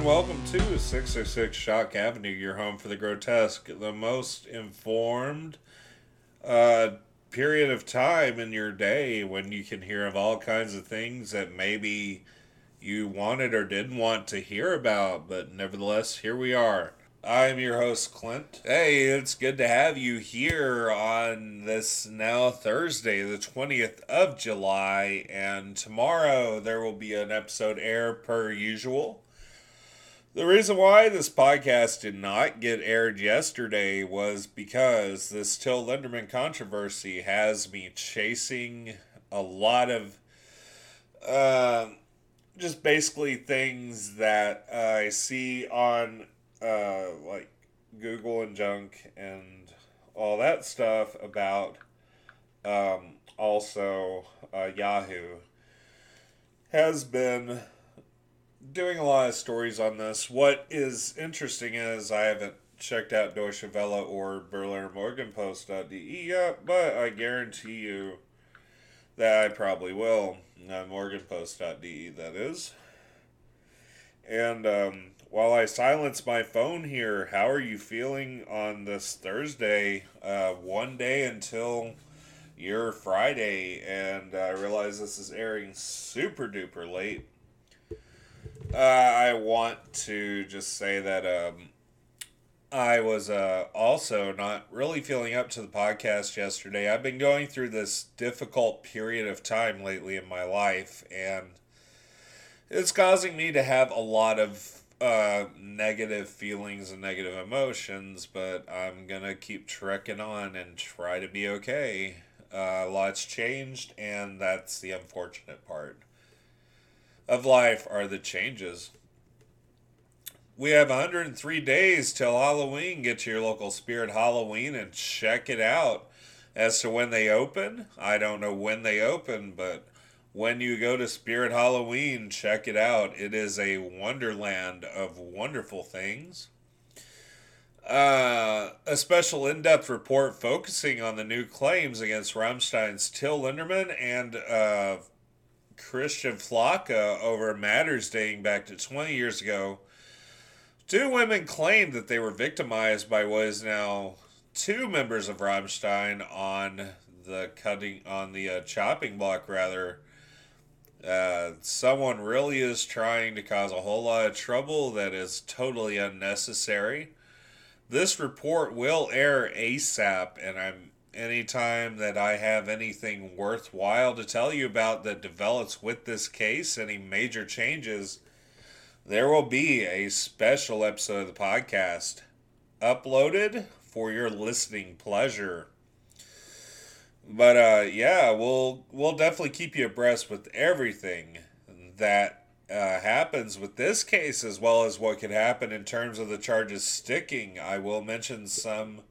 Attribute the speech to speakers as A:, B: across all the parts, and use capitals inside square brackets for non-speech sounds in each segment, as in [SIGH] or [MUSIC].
A: And welcome to 666 Shock Avenue, your home for the grotesque, the most informed uh, period of time in your day when you can hear of all kinds of things that maybe you wanted or didn't want to hear about, but nevertheless, here we are. I'm your host, Clint. Hey, it's good to have you here on this now Thursday, the 20th of July, and tomorrow there will be an episode air per usual. The reason why this podcast did not get aired yesterday was because this Till Lindemann controversy has me chasing a lot of uh, just basically things that uh, I see on uh, like Google and junk and all that stuff about um, also uh, Yahoo has been doing a lot of stories on this. What is interesting is I haven't checked out Deutsche Welle or Berliner Morgenpost.de yet, but I guarantee you that I probably will. Uh, Morgenpost.de, that is. And um, while I silence my phone here, how are you feeling on this Thursday? Uh, one day until your Friday, and I realize this is airing super duper late. Uh, I want to just say that um, I was uh, also not really feeling up to the podcast yesterday. I've been going through this difficult period of time lately in my life, and it's causing me to have a lot of uh, negative feelings and negative emotions, but I'm gonna keep trekking on and try to be okay. Uh, a lot's changed, and that's the unfortunate part of life are the changes. We have 103 days till Halloween. Get to your local Spirit Halloween and check it out. As to when they open, I don't know when they open, but when you go to Spirit Halloween, check it out. It is a wonderland of wonderful things. Uh, a special in depth report focusing on the new claims against Rammstein's Till Lindemann and uh, Christian Flake over matters dating back to 20 years ago. Two women claimed that they were victimized by what is now two members of Rammstein on the cutting on the uh, chopping block rather uh, someone really is trying to cause a whole lot of trouble that is totally unnecessary. This report will air ASAP, and I'm anytime that I have anything worthwhile to tell you about that develops with this case, any major changes, there will be a special episode of the podcast uploaded for your listening pleasure. But uh, yeah, we'll we'll definitely keep you abreast with everything that uh, happens with this case, as well as what could happen in terms of the charges sticking. I will mention some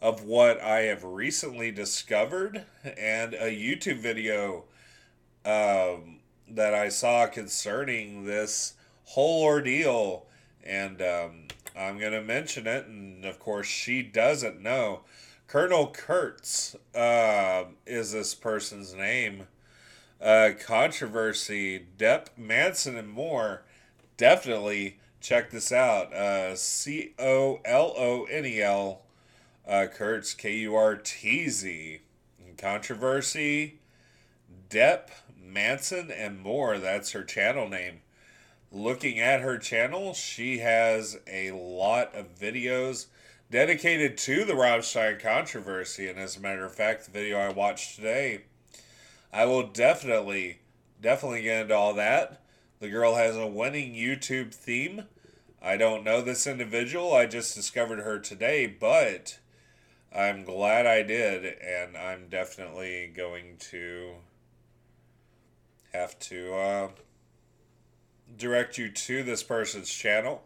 A: of what I have recently discovered and a YouTube video um, that I saw concerning this whole ordeal, and um, I'm gonna mention it. And of course, she doesn't know. Colonel Kurtz uh, is this person's name. Uh, controversy, Depp, Manson, and more. Definitely check this out. Uh, C O L O N E L, uh, Kurtz, K U R T Z. Controversy, Depp, Manson, and more. That's her channel name. Looking at her channel, she has a lot of videos dedicated to the Rammstein controversy. And as a matter of fact, the video I watched today, I will definitely, definitely get into all that. The girl has a winning YouTube theme. I don't know this individual. I just discovered her today, but I'm glad I did, and I'm definitely going to have to uh, direct you to this person's channel.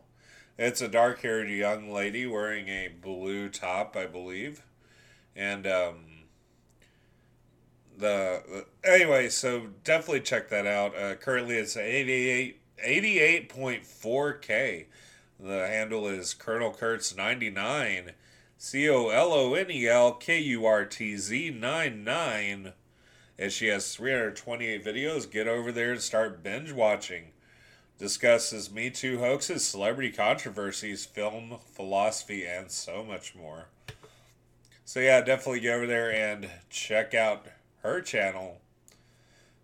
A: It's a dark haired young lady wearing a blue top, I believe. And, um, the, anyway, so definitely check that out. Uh, currently, it's 88, 88.4K. The handle is Colonel Kurtz 99, C O L O N E L K U R T Z 99. And she has 328 videos. Get over there and start binge watching. discusses Me Too hoaxes, celebrity controversies, film philosophy, and so much more. So, yeah, definitely go over there and check out her channel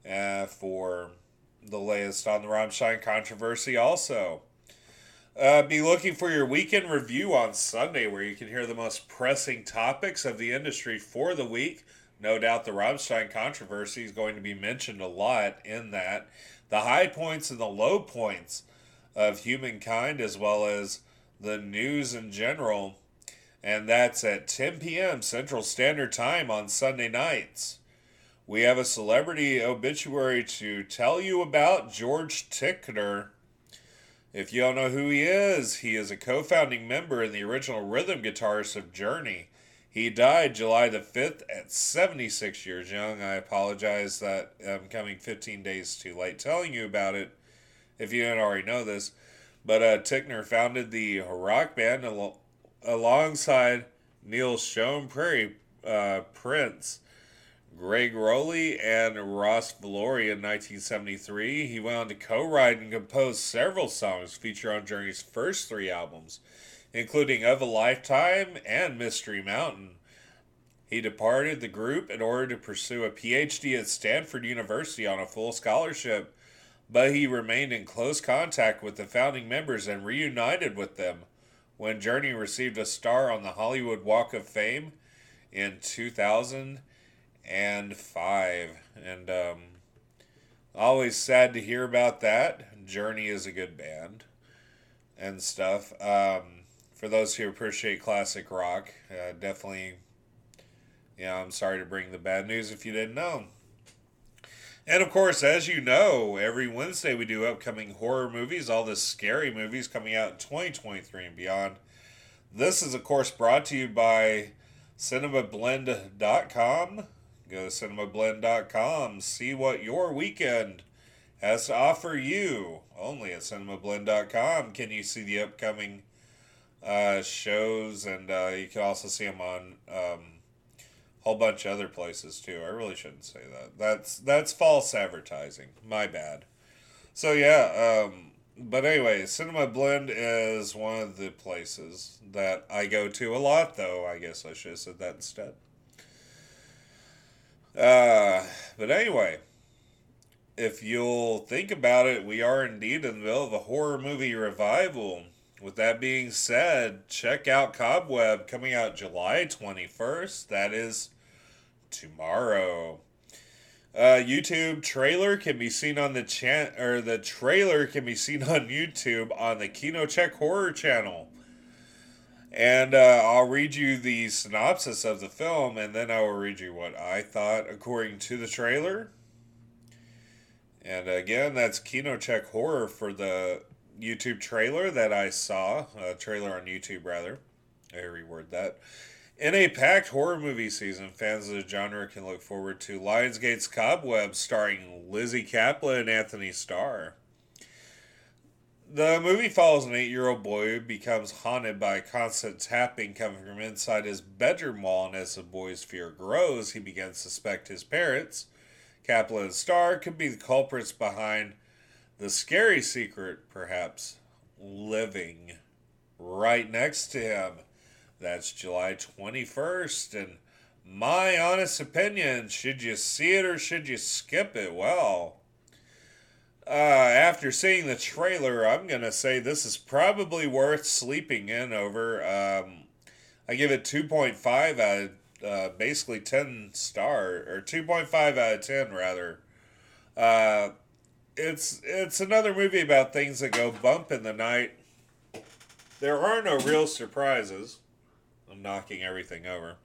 A: uh, for the latest on the Rammstein controversy, also. Uh, be looking for your weekend review on Sunday, where you can hear the most pressing topics of the industry for the week. No doubt the Rammstein controversy is going to be mentioned a lot in that. The high points and the low points of humankind, as well as the news in general. And that's at 10 p.m. Central Standard Time on Sunday nights. We have a celebrity obituary to tell you about George Tickner. If you don't know who he is, he is a co founding member and the original rhythm guitarist of Journey. He died July the 5th at 76 years young. I apologize that I'm coming 15 days too late telling you about it if you didn't already know this. But uh, Tickner founded the rock band al- alongside Neil Schönprey uh, Prince Gregg Rowley and Ross Valory in 1973. He went on to co write and compose several songs featured on Journey's first three albums, including Of a Lifetime and Mystery Mountain. He departed the group in order to pursue a PhD at Stanford University on a full scholarship, but he remained in close contact with the founding members and reunited with them when Journey received a star on the Hollywood Walk of Fame in 2000 and five. And um, always sad to hear about that. Journey is a good band and stuff. Um, for those who appreciate classic rock, uh, definitely, yeah, I'm sorry to bring the bad news if you didn't know. And of course, as you know, every Wednesday we do upcoming horror movies, all the scary movies coming out in 2023 and beyond. This is, of course, brought to you by CinemaBlend.com. Go to cinemablend.com, see what your weekend has to offer you. Only at cinemablend.com can you see the upcoming uh, shows, and uh, you can also see them on um, a whole bunch of other places too. I really shouldn't say that. That's that's false advertising. My bad. So yeah, um, but anyway, Cinema Blend is one of the places that I go to a lot, though. I guess I should have said that instead. Uh, but anyway, if you'll think about it, we are indeed in the middle of a horror movie revival. With that being said, check out Cobweb coming out July 21st. That is tomorrow. Uh, YouTube trailer can be seen on the chan or the trailer can be seen [LAUGHS] on YouTube on the Kino Check Horror channel. And uh, I'll read you the synopsis of the film, and then I will read you what I thought according to the trailer. And again, that's Kino Check Horror for the YouTube trailer that I saw, a trailer on YouTube rather. I reword that. In a packed horror movie season, fans of the genre can look forward to Lionsgate's Cobweb starring Lizzie Caplan and Anthony Starr. The movie follows an eight year old boy who becomes haunted by constant tapping coming from inside his bedroom wall, and as the boy's fear grows, he begins to suspect his parents, Caplan and Starr, could be the culprits behind the scary secret, perhaps living right next to him. That's July 21st, and my honest opinion should you see it or should you skip it? Well, uh, after seeing the trailer, I'm gonna say this is probably worth sleeping in over. Um, I give it 2.5 out of uh, basically 10 star or 2.5 out of 10 rather. Uh, it's it's another movie about things that go bump in the night. There are no real surprises. I'm knocking everything over.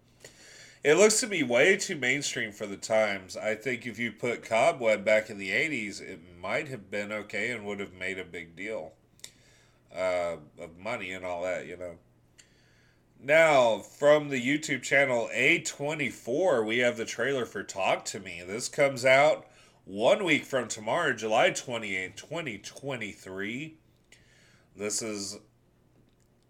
A: It looks to be way too mainstream for the times. I think if you put Cobweb back in the 80s, it might have been okay and would have made a big deal uh, of money and all that, you know. Now, from the YouTube channel A24, we have the trailer for Talk to Me. This comes out one week from tomorrow, July 28, 2023. This is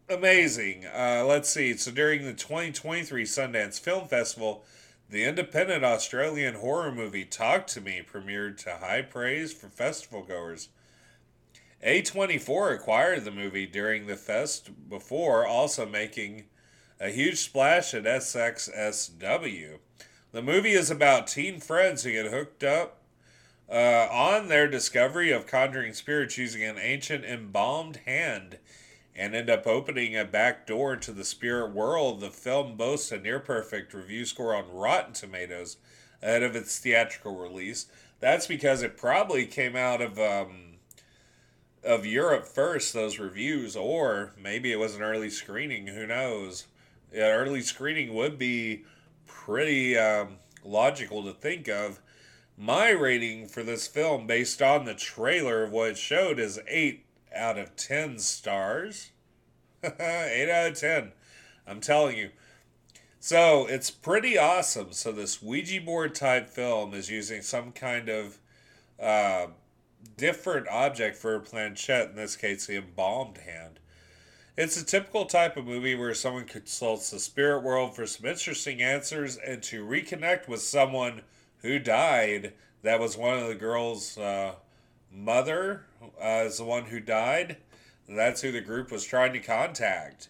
A: amazing. Uh, let's see. So during the 2023 Sundance Film Festival, the independent Australian horror movie Talk to Me premiered to high praise for festival goers. A24 acquired the movie during the fest before also making a huge splash at SXSW. The movie is about teen friends who get hooked up uh, on their discovery of conjuring spirits using an ancient embalmed hand and end up opening a back door to the spirit world. The film boasts a near perfect review score on Rotten Tomatoes ahead of its theatrical release. That's because it probably came out of um, of Europe first. Those reviews, or maybe it was an early screening. Who knows? Yeah, early screening would be pretty um, logical to think of. My rating for this film, based on the trailer of what it showed, is 8 out of 10 stars. [LAUGHS] 8 out of 10. I'm telling you. So it's pretty awesome. So, this Ouija board type film is using some kind of uh, different object for a planchette, in this case, the embalmed hand. It's a typical type of movie where someone consults the spirit world for some interesting answers and to reconnect with someone who died. That was one of the girl's uh, mother, uh, is the one who died. That's who the group was trying to contact.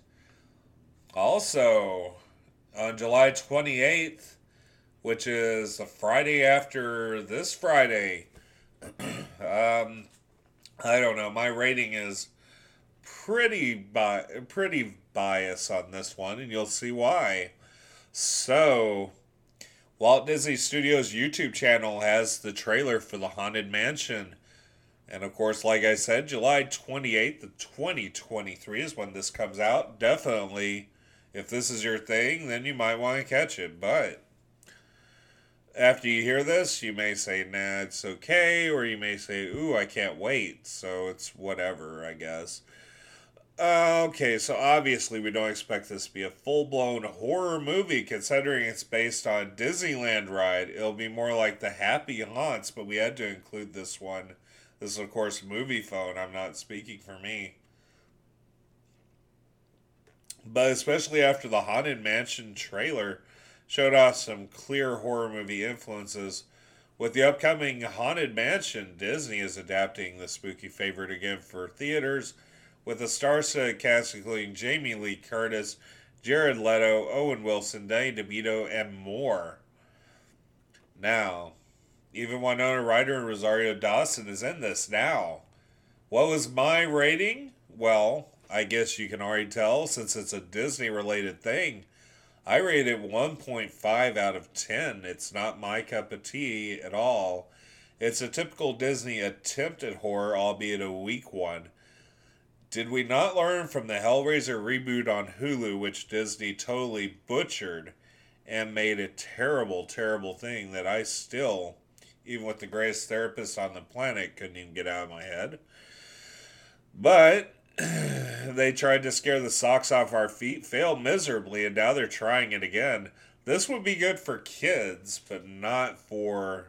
A: Also, on July 28th, which is the Friday after this Friday, [CLEARS THROAT] um, I don't know. My rating is pretty bi- pretty biased on this one, and you'll see why. So, Walt Disney Studios YouTube channel has the trailer for the Haunted Mansion. And of course, like I said, July 28th of 2023 is when this comes out. Definitely, if this is your thing, then you might want to catch it. But after you hear this, you may say, nah, it's okay. Or you may say, ooh, I can't wait. So it's whatever, I guess. Uh, okay, so obviously we don't expect this to be a full blown horror movie considering it's based on Disneyland ride. It'll be more like the Happy Haunts, but we had to include this one. This is, of course, Moviefone. I'm not speaking for me. But especially after the Haunted Mansion trailer showed off some clear horror movie influences. With the upcoming Haunted Mansion, Disney is adapting the spooky favorite again for theaters with a star-studded cast including Jamie Lee Curtis, Jared Leto, Owen Wilson, Danny DeVito, and more. Now, even Winona Ryder and Rosario Dawson is in this now. What was my rating? Well, I guess you can already tell since it's a Disney related thing. I rate it 1.5 out of 10. It's not my cup of tea at all. It's a typical Disney attempt at horror, albeit a weak one. Did we not learn from the Hellraiser reboot on Hulu, which Disney totally butchered and made a terrible, terrible thing that I still, even with the greatest therapist on the planet, couldn't even get out of my head? But [CLEARS THROAT] they tried to scare the socks off our feet, failed miserably, and now they're trying it again. This would be good for kids, but not for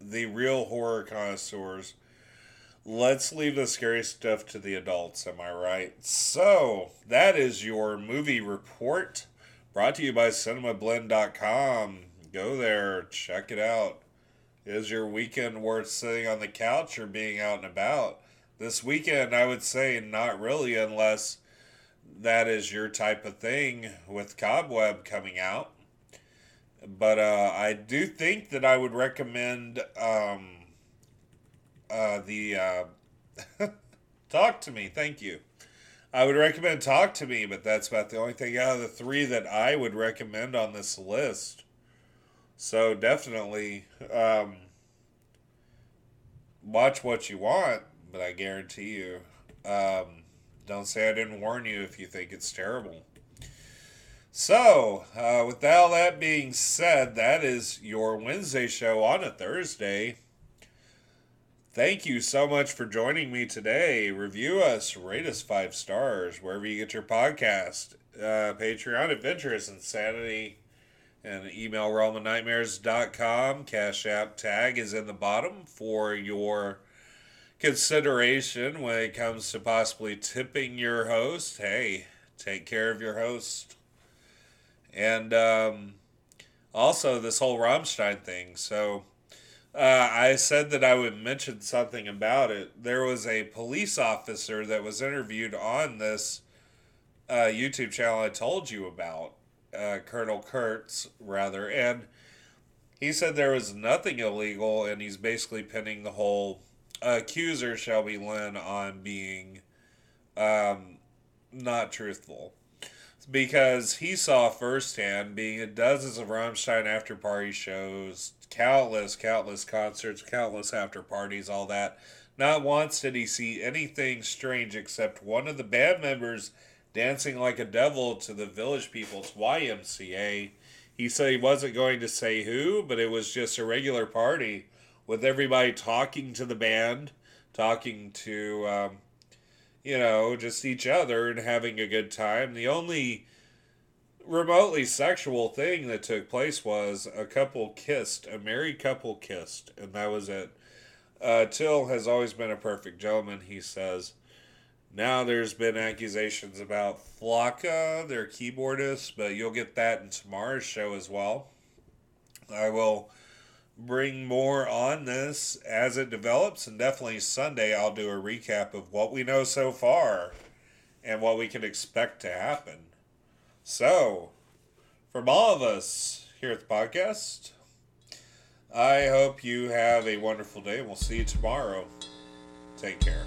A: the real horror connoisseurs let's leave the scary stuff to the adults, am I right? So, that is your movie report brought to you by cinemablend.com. Go there, check it out. Is your weekend worth sitting on the couch or being out and about? This weekend, I would say not really, unless that is your type of thing with Cobweb coming out. But uh, I do think that I would recommend. Um, uh, the uh, [LAUGHS] Talk to Me. Thank you. I would recommend Talk to Me, but that's about the only thing out of the three that I would recommend on this list. So definitely um, watch what you want, but I guarantee you, um, don't say I didn't warn you if you think it's terrible. So, uh, with all that being said, that is your Wednesday show on a Thursday. Thank you so much for joining me today. Review us, rate us five stars wherever you get your podcast. Uh, Patreon Adventures Insanity and email realmofnightmares.com. Cash App tag is in the bottom for your consideration when it comes to possibly tipping your host. Hey, take care of your host. And um, also, this whole Rammstein thing. So, Uh, I said that I would mention something about it. There was a police officer that was interviewed on this uh, YouTube channel I told you about, uh, Colonel Kurtz, rather, and he said there was nothing illegal, and he's basically pinning the whole accuser, Shelby Lynn, on being um, not truthful. Because he saw firsthand, being at dozens of Rammstein after party shows, countless, countless concerts, countless after parties, all that. Not once did he see anything strange except one of the band members dancing like a devil to the Village People's YMCA. He said he wasn't going to say who, but it was just a regular party with everybody talking to the band, talking to, um, you know, just each other and having a good time. The only remotely sexual thing that took place was a couple kissed, a married couple kissed, and that was it. Uh, Till has always been a perfect gentleman, he says. Now there's been accusations about Flake, their keyboardist, but you'll get that in tomorrow's show as well. I will bring more on this as it develops, and definitely Sunday I'll do a recap of what we know so far and what we can expect to happen. So, from all of us here at the podcast, I hope you have a wonderful day, and we'll see you tomorrow. Take care.